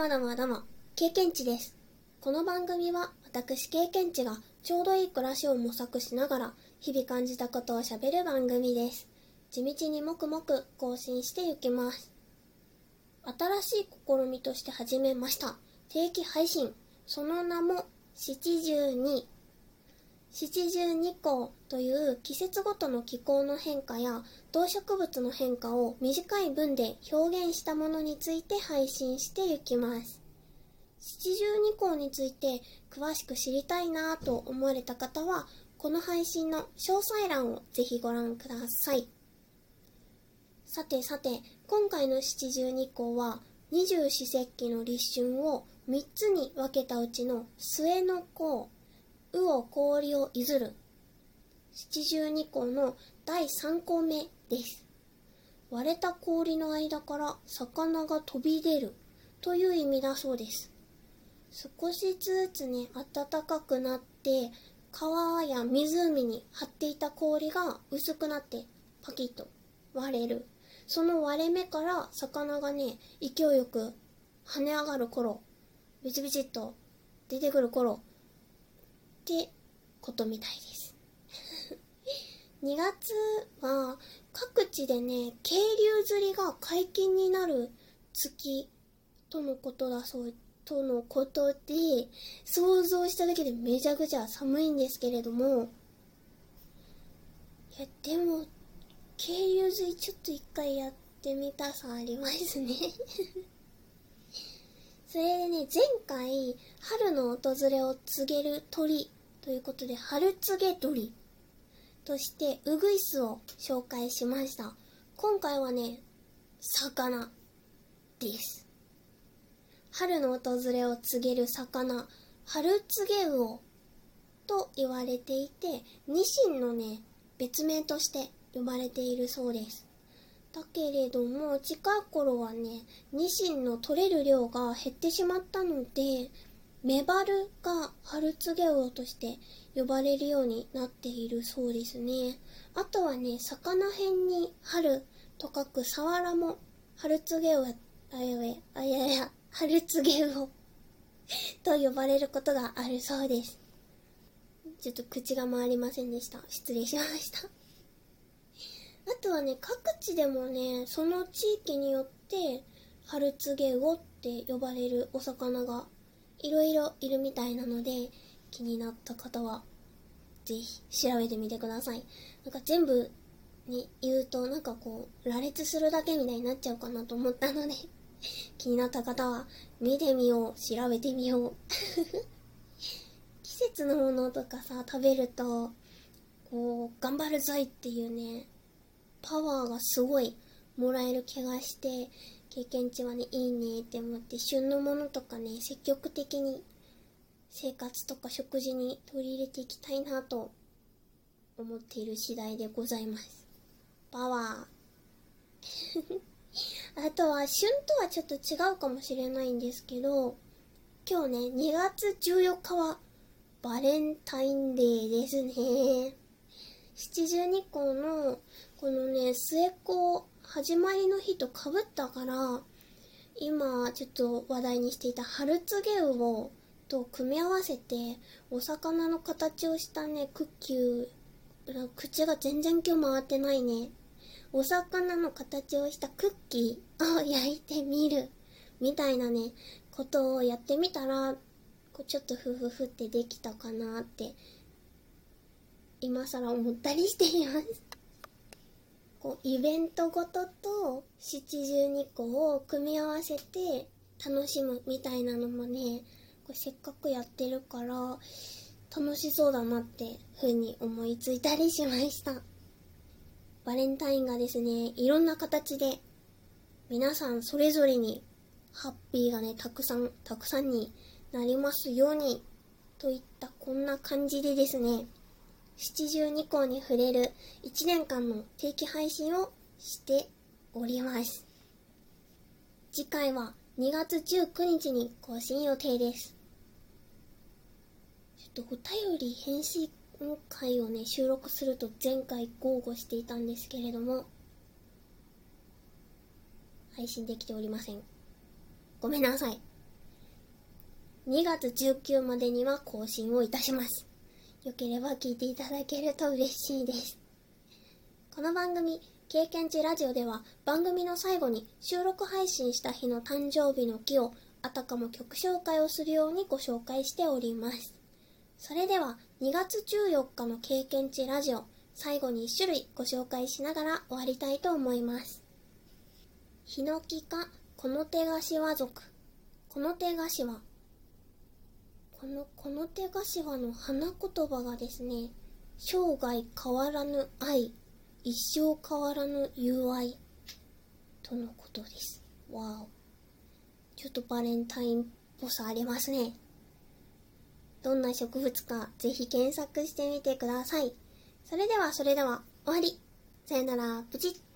もどもども、経験値です。この番組は私経験値がちょうどいい暮らしを模索しながら日々感じたことをしゃべる番組です。地道にもくもく更新していきます。新しい試みとして始めました。定期配信。その名も七十二。七十二項という季節ごとの気候の変化や動植物の変化を短い文で表現したものについて配信していきます。七十二項について詳しく知りたいなと思われた方はこの配信の詳細欄をぜひご覧ください。さてさて、今回の七十二項は二十四節気の立春を3つに分けたうちの末の項、うを氷をいずる。七十二項の第3項目です。割れた氷の間から魚が飛び出るという意味だそうです。少しずつね、暖かくなって、川や湖に張っていた氷が薄くなってパキッと割れる。その割れ目から魚がね、勢いよく跳ね上がる頃、ビチビチっと出てくる頃ってことみたいです。2月は各地でね、渓流釣りが解禁になる月とのことだそう、とのことで、想像しただけでめちゃくちゃ寒いんですけれども、いや、でも、渓流釣りちょっと一回やってみたさありますね。それでね、前回、春の訪れを告げる鳥ということで、春告げ鳥として、ウグイスを紹介しました。今回はね、魚です。春の訪れを告げる魚、春告げ魚と言われていて、ニシンのね、別名として呼ばれているそうです。だけれども、近い頃はね、ニシンの取れる量が減ってしまったので、メバルが春告げ魚として呼ばれるようになっているそうですね。あとはね、魚辺に春と書くサワラも春告げ魚、あやや、あやや、春告魚 と呼ばれることがあるそうです。ちょっと口が回りませんでした。失礼しました。あとはね、各地でもね、その地域によって、春告げ魚って呼ばれるお魚がいろいろいるみたいなので、気になった方は、ぜひ調べてみてください。なんか全部に言うと、なんかこう、羅列するだけみたいになっちゃうかなと思ったので、気になった方は、見てみよう、調べてみよう。季節のものとかさ、食べると、こう、頑張るぞいっていうね、パワーがすごいもらえる気がして、経験値はね、いいねって思って、旬のものとかね、積極的に生活とか食事に取り入れていきたいなと思っている次第でございます。パワー。あとは、旬とはちょっと違うかもしれないんですけど、今日ね、2月14日はバレンタインデーですね。七十二項のこのね、末っ子始まりの日とかぶったから、今ちょっと話題にしていた春告げ魚と組み合わせて、お魚の形をしたね、クッキー、口が全然今日回ってないね。お魚の形をしたクッキーを焼いてみる。みたいなね、ことをやってみたら、こうちょっとふふふってできたかなって、今更思ったりしています。こう、イベントごとと七十二個を組み合わせて楽しむみたいなのもね、こうせっかくやってるから、楽しそうだなってふうに思いついたりしました。バレンタインがですね、いろんな形で、皆さんそれぞれに、ハッピーがね、たくさん、たくさんになりますように、といったこんな感じでですね、七十二項に触れる1年間の定期配信をしております。次回は2月19日に更新予定です。ちょっとお便り返信会をね、収録すると前回豪語していたんですけれども、配信できておりません。ごめんなさい。2月19までには更新をいたします。よければ聞いていただけると嬉しいです。この番組、経験値ラジオでは番組の最後に収録配信した日の誕生日の木をあたかも曲紹介をするようにご紹介しております。それでは2月14日の経験値ラジオ最後に1種類ご紹介しながら終わりたいと思います。ヒノキ科この手菓子は族この手菓子はこのこの手菓子はの花言葉がですね生涯変わらぬ愛一生変わらぬ友愛とのことです。わお。ちょっとバレンタインっぽさありますね。どんな植物かぜひ検索してみてください。それではそれでは終わり。さよなら、プチッ。